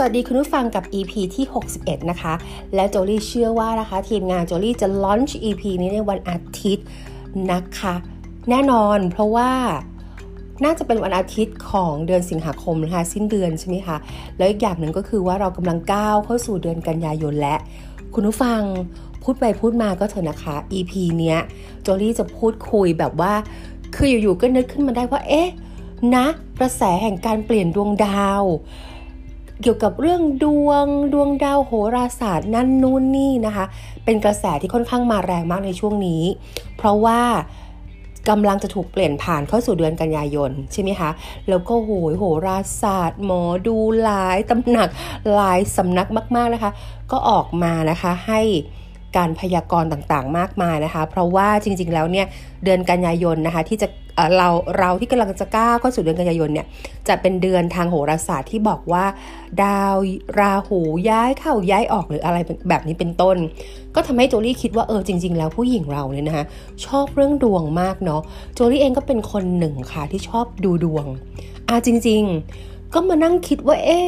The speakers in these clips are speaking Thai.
สวัสดีคุณผู้ฟังกับ EP ที่ 61 นะคะ และโจลี่เชื่อว่านะคะ ทีมงานโจลี่จะลอนช์ EP นี้ในวันอาทิตย์นะคะ แน่นอนเพราะว่าน่าจะเป็นวันอาทิตย์ของเดือนสิงหาคมนะคะสิ้นเดือนใช่ไหมคะ แล้วอีกอย่างหนึ่งก็คือว่าเรากำลังก้าวเข้าสู่เดือนกันยายนและ คุณผู้ฟังพูดไปพูดมาก็เถอะนะคะ EP เนี้ยโจลี่จะพูดคุยแบบว่า คืออยู่ๆก็นึกขึ้นมาได้ว่าเอ๊ะนะ กระแสแห่งการเปลี่ยนดวงดาว เกี่ยวกับเรื่องดวงดวงดาวโหราศาสตร์นั่นนู่นนี่นะคะ เป็นกระแสที่ค่อนข้างมาแรงมากในช่วงนี้ เพราะว่ากำลังจะถูกเปลี่ยนผ่านเข้าสู่เดือนกันยายนใช่ไหมคะ แล้วก็โหยโหราศาสตร์ หมอดูหลายตำหนักหลายสำนักมาก ๆนะคะ ก็ออกมานะคะให้การพยากรณ์ต่างๆ มากมายนะคะ เพราะว่าจริงๆแล้วเนี่ยเดือนกันยายนนะคะที่จะ เราเราที่กำลังจะก้าวเข้าสู่เดือนกันยายนเนี่ยจะเป็นเดือนทางโหราศาสตร์ที่บอกว่า ดาวราหูย้ายเข้าย้ายออกหรืออะไรแบบนี้เป็นต้น ก็ทำให้โจลี่คิดว่าเออจริง ๆ แล้วผู้หญิงเราเนี่ยนะคะชอบเรื่องดวงมากเนาะโจลี่เองก็เป็นคนหนึ่งค่ะที่ชอบดูดวงอ่าจริง ๆ ก็มานั่งคิดว่าเอ๊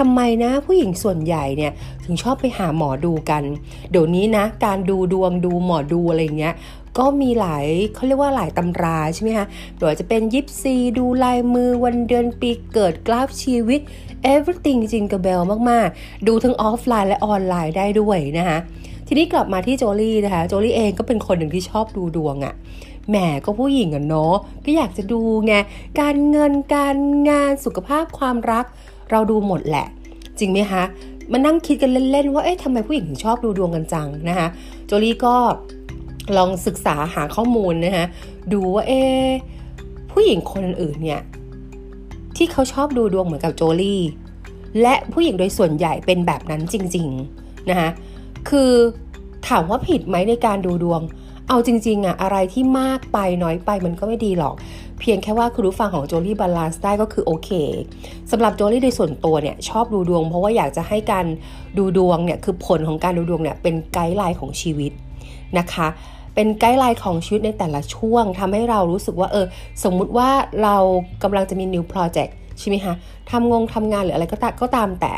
ทำไมนะผู้หญิงส่วนใหญ่เนี่ยถึงชอบไปหาหมอดูกัน เดี๋ยวนี้นะ การดูดวงดูหมอดูอะไรเงี้ย ก็มีหลายเขาเรียกว่าหลายตำราใช่ไหมคะหรือจะเป็นยิปซีดูลายมือวันเดือนปีเกิดกราฟชีวิต everything จริงกับเบลมาก ๆ ดูทั้งออฟไลน์และออนไลน์ได้ด้วยนะคะทีนี้กลับมาที่โจลี่นะคะ โจลี่เองก็เป็นคนหนึ่งที่ชอบดูดวงอะ่ะแหมก็ผู้หญิงอะเนาะก็อยากจะดูไง การเงินการงานสุขภาพความรัก เราดูหมดแหละ จริงไหมคะมานั่งคิดกันเล่น ๆ ว่าเอ๊ะทำไมผู้หญิงถึงชอบดูดวงกันจังนะคะ โจลี่ก็ ลองศึกษาหาข้อมูลนะคะดูว่าเอผู้หญิงคนอื่นเนี่ยที่เขาชอบดูดวงเหมือนกับโจลี่ และผู้หญิงโดยส่วนใหญ่เป็นแบบนั้นจริงๆนะคะคือถามว่าผิดไหมในการดูดวง เอาจริงๆอะอะไรที่มากไปน้อยไปมันก็ไม่ดีหรอก เพียงแค่ว่าคุณรู้ฟังของโจลี่ balance ได้ก็คือโอเคสำหรับโจลี่โดยส่วนตัวเนี่ยชอบดูดวง เพราะว่าอยากจะให้การดูดวงเนี่ยคือผลของการดูดวงเนี่ยเป็น guideline ของชีวิตนะคะ เป็น guideline ของชีวิตในแต่ละช่วงทำให้เรารู้สึกว่าเออสมมุติว่าเรากำลังจะมี new project ใช่ไหมคะทำงงทำงานหรืออะไรก็ตามก็ตามแต่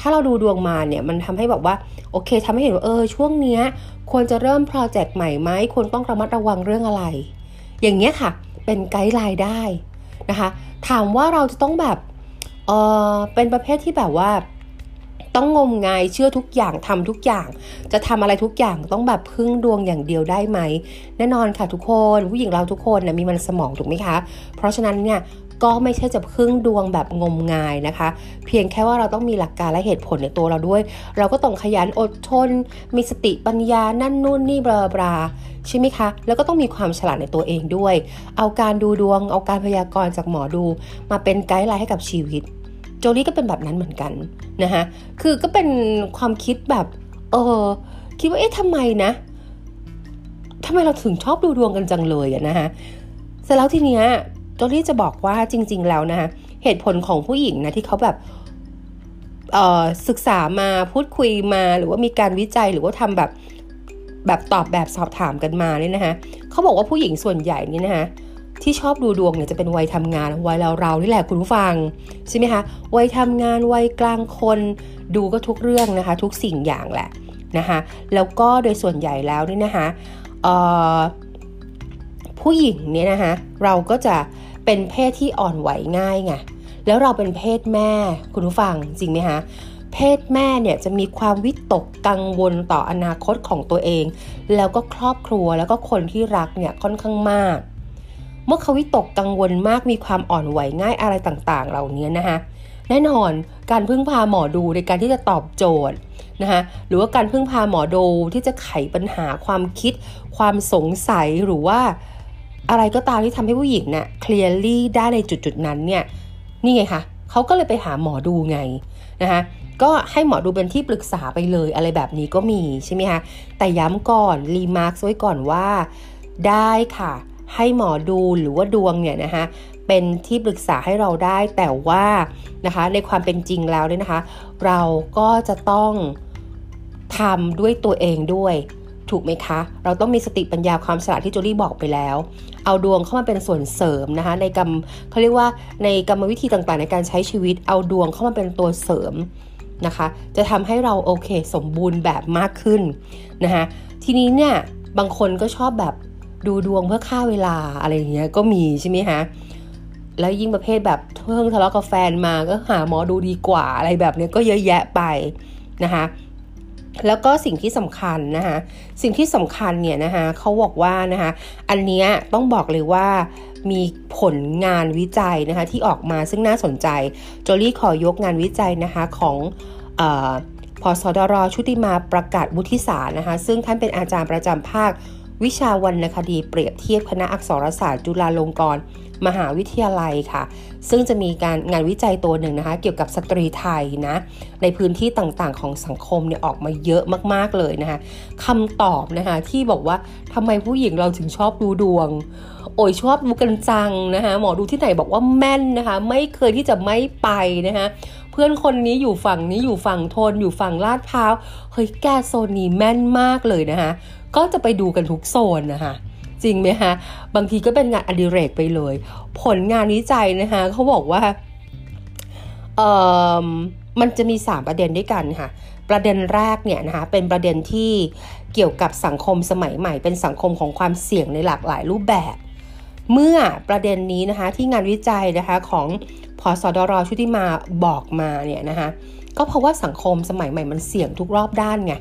ถ้าเราดูดวงมาเนี่ยมันทำให้แบบว่าโอเคทำให้เห็นว่าเออช่วงเนี้ยควรจะเริ่มโปรเจกต์ใหม่ไหมควรต้องระมัดระวังเรื่องอะไร อย่างเงี้ยค่ะ เป็นไกด์ไลน์ได้นะคะ ถามว่าเราจะต้องแบบเออเป็นประเภทที่แบบว่า ต้องงมงายเชื่อทุกอย่างทำทุกอย่าง จะทำอะไรทุกอย่างต้องแบบพึ่งดวงอย่างเดียวได้ไหม แน่นอนค่ะทุกคนผู้หญิงเราทุกคนนะมีมันสมองถูกไหมคะ เพราะฉะนั้นเนี่ยก็ไม่ใช่จะพึ่งดวงแบบงมงายนะคะ เพียงแค่ว่าเราต้องมีหลักการและเหตุผลในตัวเราด้วย เราก็ต้องขยันอดทน มีสติปัญญานั่นนู่นนี่บลาบลาใช่ไหมคะ แล้วก็ต้องมีความฉลาดในตัวเองด้วย เอาการดูดวง เอาการพยากรณ์จากหมอดู มาเป็นไกด์ไลน์ให้กับชีวิต โจลี่ก็เป็นแบบนั้นเหมือนกันนะคะคือก็เป็นความคิดแบบเออคิดว่าเอ๊ะทำไมนะทำไมเราถึงชอบดูดวงกันจังเลยอะนะคะเสร็จแล้วทีเนี้ยโจลี่จะบอกว่าจริง ๆ แล้วนะคะเหตุผลของผู้หญิงนะที่เขาแบบศึกษามาพูดคุยมาหรือว่ามีการวิจัยหรือว่าทำแบบแบบตอบแบบสอบถามกันมาเนี่ยนะคะเขาบอกว่าผู้หญิงส่วนใหญ่นี่นะคะ ที่ชอบดูดวงเนี่ยจะเป็นวัยทำงานวัยเราเรานี่แหละคุณผู้ฟังใช่ไหมคะวัยทำงานวัยกลางคนดูก็ทุกเรื่องนะคะ ทุกสิ่งอย่างแหละนะคะแล้วก็โดยส่วนใหญ่แล้วนี่นะคะผู้หญิงเนี่ยนะคะเราก็จะเป็นเพศที่อ่อนไหวง่ายไงแล้วเราเป็นเพศแม่คุณผู้ฟังจริงไหมคะเพศแม่เนี่ยจะมีความวิตกกังวลต่ออนาคตของตัวเอง แล้วก็ครอบครัวแล้วก็คนที่รักเนี่ยค่อนข้างมาก เมื่อเขาวิตกกังวลมากมีความอ่อนไหวง่ายอะไรต่างๆ เหล่านี้นะคะแน่นอนการพึ่งพาหมอดูในการที่จะตอบโจทย์นะคะหรือว่าการพึ่งพาหมอดูที่จะไขปัญหาความคิด ความสงสัยหรือว่าอะไรก็ตามที่ทำให้ผู้หญิงเนี่ย clearly ได้ในจุดๆนั้นเนี่ยนี่ไงคะเขาก็เลยไปหาหมอดูไงนะคะก็ให้หมอดูเป็นที่ปรึกษาไปเลยอะไรแบบนี้ก็มีใช่ไหมคะแต่ย้ำก่อน remark ไว้ก่อนว่าได้ค่ะ ให้หมอดูหรือว่าดวงเนี่ยนะคะเป็นที่ปรึกษาให้เราได้แต่ว่านะคะในความเป็นจริงแล้วเนี่ยนะคะ เราก็จะต้องทำด้วยตัวเองด้วยถูกไหมคะ เราต้องมีสติปัญญาความฉลาดที่โจลี่บอกไปแล้ว เอาดวงเข้ามาเป็นส่วนเสริมนะคะ ในกรรมเขาเรียกว่าในกรรมวิธีต่างๆ ในการใช้ชีวิต เอาดวงเข้ามาเป็นตัวเสริมนะคะ จะทำให้เราโอเคสมบูรณ์แบบมากขึ้นนะคะ ทีนี้เนี่ยบางคนก็ชอบแบบ ดูดวงเพื่อฆ่าเวลาอะไรอย่างเงี้ยก็มีใช่ไหมคะแล้วยิ่งประเภทแบบเพิ่งทะเลาะกับแฟนมาก็หาหมอดูดีกว่าอะไรแบบนี้ก็เยอะแยะไปนะคะแล้วก็สิ่งที่สำคัญนะคะสิ่งที่สำคัญเนี่ยนะคะเขาบอกว่านะคะอันนี้ต้องบอกเลยว่ามีผลงานวิจัยนะคะที่ออกมาซึ่งน่าสนใจโจลี่ขอยกงานวิจัยนะคะของอพอสดรชุติมาประกาศวุฒิสารนะคะซึ่งท่านเป็นอาจารย์ประจำภาค วิชาวรรณคดีเปรียบเทียบคณะอักษรศาสตร์จุฬาลงกรณ์มหาวิทยาลัยค่ะ ซึ่งจะมีการงานวิจัยตัวหนึ่งนะคะ เกี่ยวกับสตรีไทยนะ ในพื้นที่ต่างๆ ของสังคมเนี่ยออกมาเยอะมากๆเลยนะคะคำตอบนะคะที่บอกว่าทำไมผู้หญิงเราถึงชอบดูดวง โอ้ยชอบดูกันจังนะคะหมอดูที่ไหนบอกว่าแม่นนะคะ ไม่เคยที่จะไม่ไปนะคะเพื่อนคนนี้อยู่ฝั่งนี้อยู่ฝั่งทนอยู่ฝั่งลาดพร้าวเฮ้ยแกโซนนี้แม่นมากเลยนะคะก็จะไปดูกันทุกโซนนะคะจริงไหมคะบางทีก็เป็นงานอดิเรกไปเลย ผลงานวิจัยนะคะเขาบอกว่าเออมันจะมี 3 ประเด็นด้วยกันค่ะ ประเด็นแรกเนี่ยนะคะเป็นประเด็นที่เกี่ยวกับสังคมสมัยใหม่ เป็นสังคมของความเสี่ยงในหลากหลายรูปแบบ เมื่อประเด็นนี้นะคะที่งานวิจัยนะคะของพอสดรชุติมาบอกมาเนี่ยนะคะก็เพราะว่าสังคมสมัยใหม่มันเสี่ยงทุกรอบด้านไง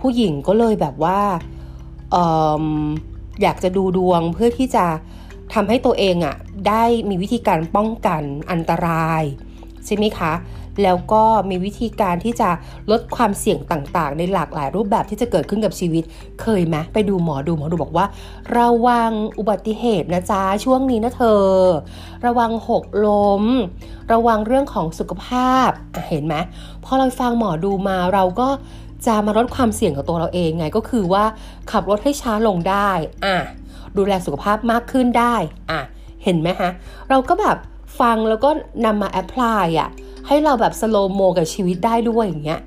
ผู้หญิงก็เลยแบบว่าอยากจะดูดวงเพื่อที่จะทำให้ตัวเองอะ่ะได้มีวิธีการป้องกันอันตรายใช่ไหมคะ แล้วก็มีวิธีการที่จะลดความเสี่ยงต่างๆ ในหลากหลายรูปแบบที่จะเกิดขึ้นกับชีวิต เคยไหมไปดูหมอดูหมอดูบอกว่า ระวังอุบัติเหตุนะจ๊ะช่วงนี้นะเธอ ระวังหกล้ม ระวังเรื่องของสุขภาพเห็นไหมพอเราฟังหมอดูมาเราก็จะมาลดความเสี่ยงกับตัวเราเองไงก็คือว่าขับรถให้ช้าลงได้อะดูแลสุขภาพมากขึ้นได้อะเห็นไหมฮะ เราก็แบบฟังแล้วก็นำมา apply อะ ให้เราแบบ slow-mo กับชีวิตได้ด้วยอย่างเงี้ย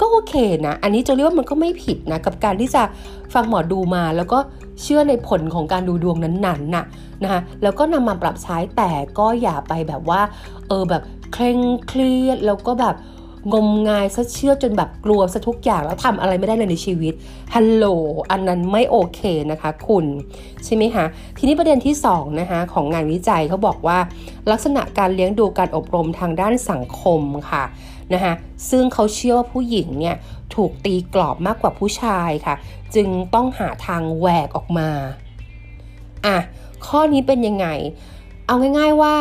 ก็โอเคนะ อันนี้จะเรียกว่ามันก็ไม่ผิดนะกับการที่จะฟังหมอดูมา แล้วก็เชื่อในผลของการดูดวงนั้นๆน่ะนะคะแล้วก็นำมาปรับใช้แต่ก็อย่าไปแบบว่า เออแบบเคร่งเครียดแล้วก็แบบ งมงายซะเชื่อจนแบบกลัวซะทุกอย่างแล้วทำอะไรไม่ได้เลยในชีวิตฮัลโหลอันนั้นไม่โอเคนะคะคุณใช่ไหมคะทีนี้ประเด็นที่2นะคะของงานวิจัยเขาบอกว่า ลักษณะการเลี้ยงดูการอบรมทางด้านสังคมค่ะนะคะซึ่งเขาเชื่อว่าผู้หญิงเนี่ยถูกตีกรอบมากกว่าผู้ชายค่ะ จึงต้องหาทางแหวกออกมาอะข้อนี้เป็นยังไง เอาง่าย ๆว่า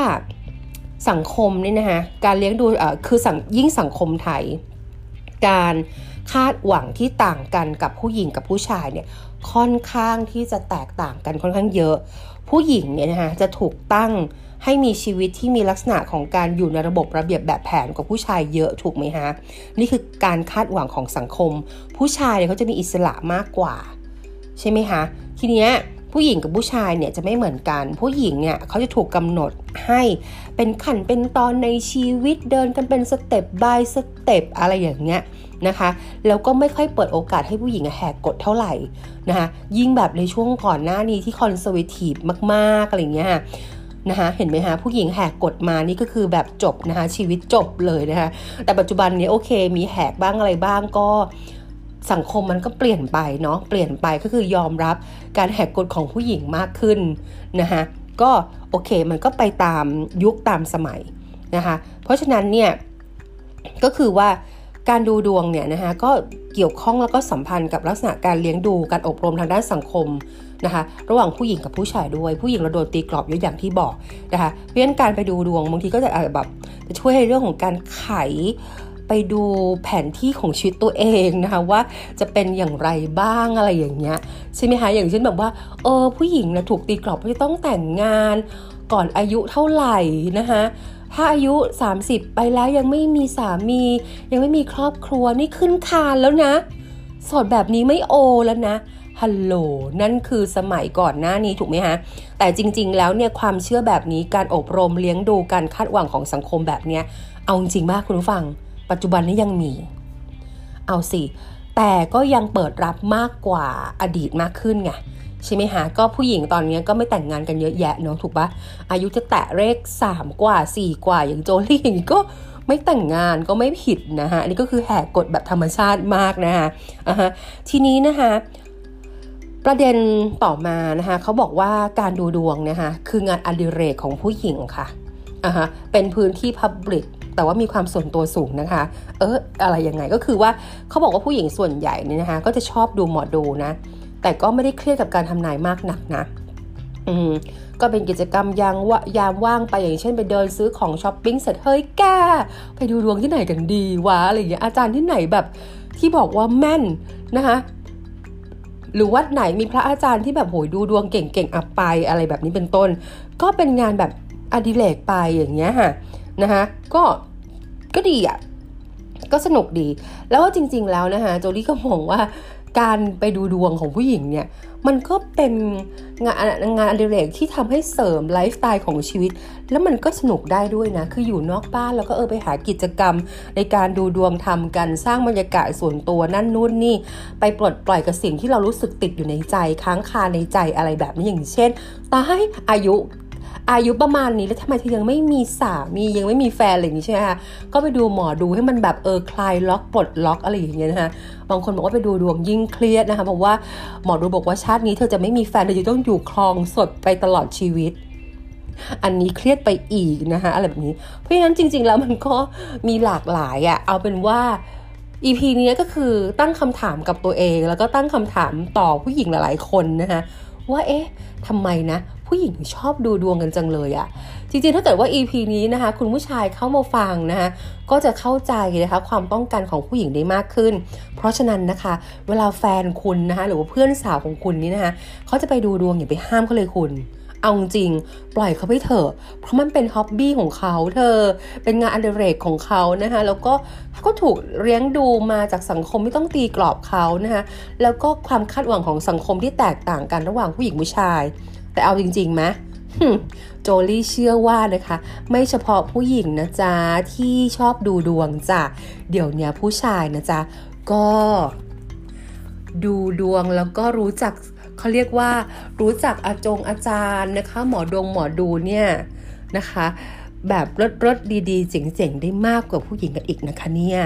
สังคมนี่นะคะการเลี้ยงดูคือยิ่งสังคมไทย การคาดหวังที่ต่างกันกับผู้หญิงกับผู้ชายเนี่ยค่อนข้างที่จะแตกต่างกันค่อนข้างเยอะ ผู้หญิงเนี่ยนะคะจะถูกตั้งให้มีชีวิตที่มีลักษณะของการอยู่ในระบบระเบียบแบบแผนกว่าผู้ชายเยอะถูกไหมฮะนี่คือการคาดหวังของสังคม ผู้ชายเนี่ยเขาจะมีอิสระมากกว่า ใช่ไหมคะทีเนี้ย ผู้หญิงกับผู้ชายเนี่ยจะไม่เหมือนกัน ผู้หญิงเนี่ยเขาจะถูกกำหนดให้เป็นขั้นเป็นตอนในชีวิตเดินกันเป็น step by step อะไรอย่างเงี้ยนะคะแล้วก็ไม่ค่อยเปิดโอกาสให้ผู้หญิงแหกกฎเท่าไหร่นะคะยิ่งแบบในช่วงก่อนหน้านี้ที่ conservative มากๆอะไรเงี้ยนะคะเห็นไหมคะผู้หญิงแหกกฎมานี่ก็คือแบบจบนะคะชีวิตจบเลยนะคะแต่ปัจจุบันนี้โอเคมีแหกบ้างอะไรบ้างก็ สังคมมันก็เปลี่ยนไปเนาะเปลี่ยนไปก็คือยอมรับการแหกกฎของผู้หญิงมากขึ้นนะคะก็โอเคมันก็ไปตามยุคตามสมัยนะคะเพราะฉะนั้นเนี่ยก็คือว่าการดูดวงเนี่ยนะคะก็เกี่ยวข้องแล้วก็สัมพันธ์กับลักษณะการเลี้ยงดูการอบรมทางด้านสังคมนะคะระหว่างผู้หญิงกับผู้ชายด้วย ผู้หญิงเราโดนตีกรอบเยอะอย่างที่บอกนะคะเพราะฉะนั้นการไปดูดวงบางทีก็จะแบบจะช่วยในเรื่องของการไข ไปดูแผนที่ของชีวิตตัวเองนะคะว่าจะเป็นอย่างไรบ้างอะไรอย่างเงี้ยใช่ไหมคะอย่างเช่นแบบว่าเออผู้หญิงนะถูกตีกรอบว่าจะต้องแต่งงาน ก่อนอายุเท่าไหร่นะคะถ้าอายุ 30 ไปแล้วยังไม่มีสามี ยังไม่มีครอบครัวนี่ขึ้นคานแล้วนะสดแบบนี้ไม่โอแล้วนะฮัลโหลนั่นคือสมัยก่อนหน้านี้ถูกไหมฮะ แต่จริงๆแล้วเนี่ยความเชื่อแบบนี้การอบรมเลี้ยงดูการคาดหวังของสังคมแบบเนี้ยเอาจริงมากคุณผู้ฟัง ปัจจุบันนี้ยังมี เอาสิ แต่ก็ยังเปิดรับมากกว่าอดีตมากขึ้นไงใช่ไหมฮะก็ผู้หญิงตอนนี้ก็ไม่แต่งงานกันเยอะแยะเนาะถูกปะอายุจะแตะเลข3 กว่า 4 กว่าอย่างโจลี่อย่างนี้ก็ไม่แต่งงานก็ไม่ผิดนะฮะอันนี้ก็คือแหกกฎแบบธรรมชาติมากนะฮะอะฮะทีนี้นะคะประเด็นต่อมานะคะเขาบอกว่าการดูดวงนะคะคืองานอดิเรกของผู้หญิงค่ะอะฮะเป็นพื้นที่พับลิก แต่ว่ามีความส่วนตัวสูงนะคะ เอออะไรยังไงก็คือว่าเขาบอกว่าผู้หญิงส่วนใหญ่เนี่ยนะคะ ก็จะชอบดูหมอดูนะ แต่ก็ไม่ได้เครียดกับการทำนายมากนักนะ อืมก็เป็นกิจกรรมยางว่ายามว่างไปอย่างเช่นไปเดินซื้อของช้อปปิ้งเสร็จเฮ้ยแกไปดูดวงที่ไหนกันดีวะอะไรอย่างเงี้ยอาจารย์ที่ไหนแบบที่บอกว่าแม่นนะคะหรือวัดไหนมีพระอาจารย์ที่แบบโหยดูดวงเก่งๆอับไปอะไรแบบนี้เป็นต้น ก็เป็นงานแบบอดิเรกไปอย่างเงี้ยค่ะนะคะก็ ก็ดีอะก็สนุกดี แล้วก็จริง ๆ แล้วนะคะโจลี่ก็มองว่าการไปดูดวงของผู้หญิงเนี่ย มันก็เป็นงานงานอดิเรกที่ทำให้เสริมไลฟ์สไตล์ของชีวิต แล้วมันก็สนุกได้ด้วยนะ คืออยู่นอกบ้านแล้วก็เออไปหากิจกรรม ในการดูดวงทำกันสร้างบรรยากาศส่วนตัวนั่นนู่นนี่ ไปปลดปล่อยกับสิ่งที่เรารู้สึกติดอยู่ในใจ ค้างคาในใจอะไรแบบนี้อย่างเช่นตาให้อายุ อายุประมาณนี้แล้วทำไมเธอยังไม่มีสามียังไม่มีแฟนอะไรอย่างนี้ใช่ไหมคะก็ไปดูหมอดูให้มันแบบเออคลายล็อกปลดล็อกอะไรอย่างเงี้ยนะคะบางคนบอกว่าไปดูดวงยิ่งเครียดนะคะบอกว่าหมอดูบอกว่าชาตินี้เธอจะไม่มีแฟนเธอจะต้องอยู่คลองสดไปตลอดชีวิตอันนี้เครียดไปอีกนะคะอะไรแบบนี้ เพราะฉะนั้นจริง ๆ แล้วมันก็มีหลากหลายอะ่ะเอาเป็นว่า EP นี้ก็คือตั้งคำถามกับตัวเอง แล้วก็ตั้งคำถามต่อผู้หญิงหลายๆคนนะคะว่าเอ๊ะทำไมนะ ผู้หญิงชอบดูดวงกันจังเลยอะจริงๆ ถ้าเกิดว่า EP นี้นะคะ คุณผู้ชายเข้ามาฟังนะคะก็จะเข้าใจนะคะความต้องการของผู้หญิงได้มากขึ้น เพราะฉะนั้นนะคะ เวลาแฟนคุณนะคะหรือว่าเพื่อนสาวของคุณนี้นะคะเขาจะไปดูดวงอย่าไปห้ามเขาเลยคุณเอาจริงปล่อยเขาไปเถอะ เพราะมันเป็นฮ็อบบี้ของเขาเธอ เป็นงานอดิเรกของเขานะคะแล้วก็เขาก็ถูกเลี้ยงดูมาจากสังคมไม่ต้องตีกรอบเขานะคะแล้วก็ความคาดหวังของสังคมที่แตกต่างกันระหว่างผู้หญิงผู้ชาย แต่เอาจริงๆไหมโจลี่เชื่อว่านะคะ ไม่เฉพาะผู้หญิงนะจ๊ะ ที่ชอบดูดวงจ้ะ เดี๋ยวนี้ผู้ชายนะจ๊ะ ก็ดูดวงแล้วก็รู้จักเขาเรียกว่า รู้จักอาจงอาจารย์นะคะ หมอดวงหมอดูเนี่ยนะคะ แบบรถรถดีๆเจ๋งๆ ได้มากกว่าผู้หญิงกันอีกนะคะเนี่ย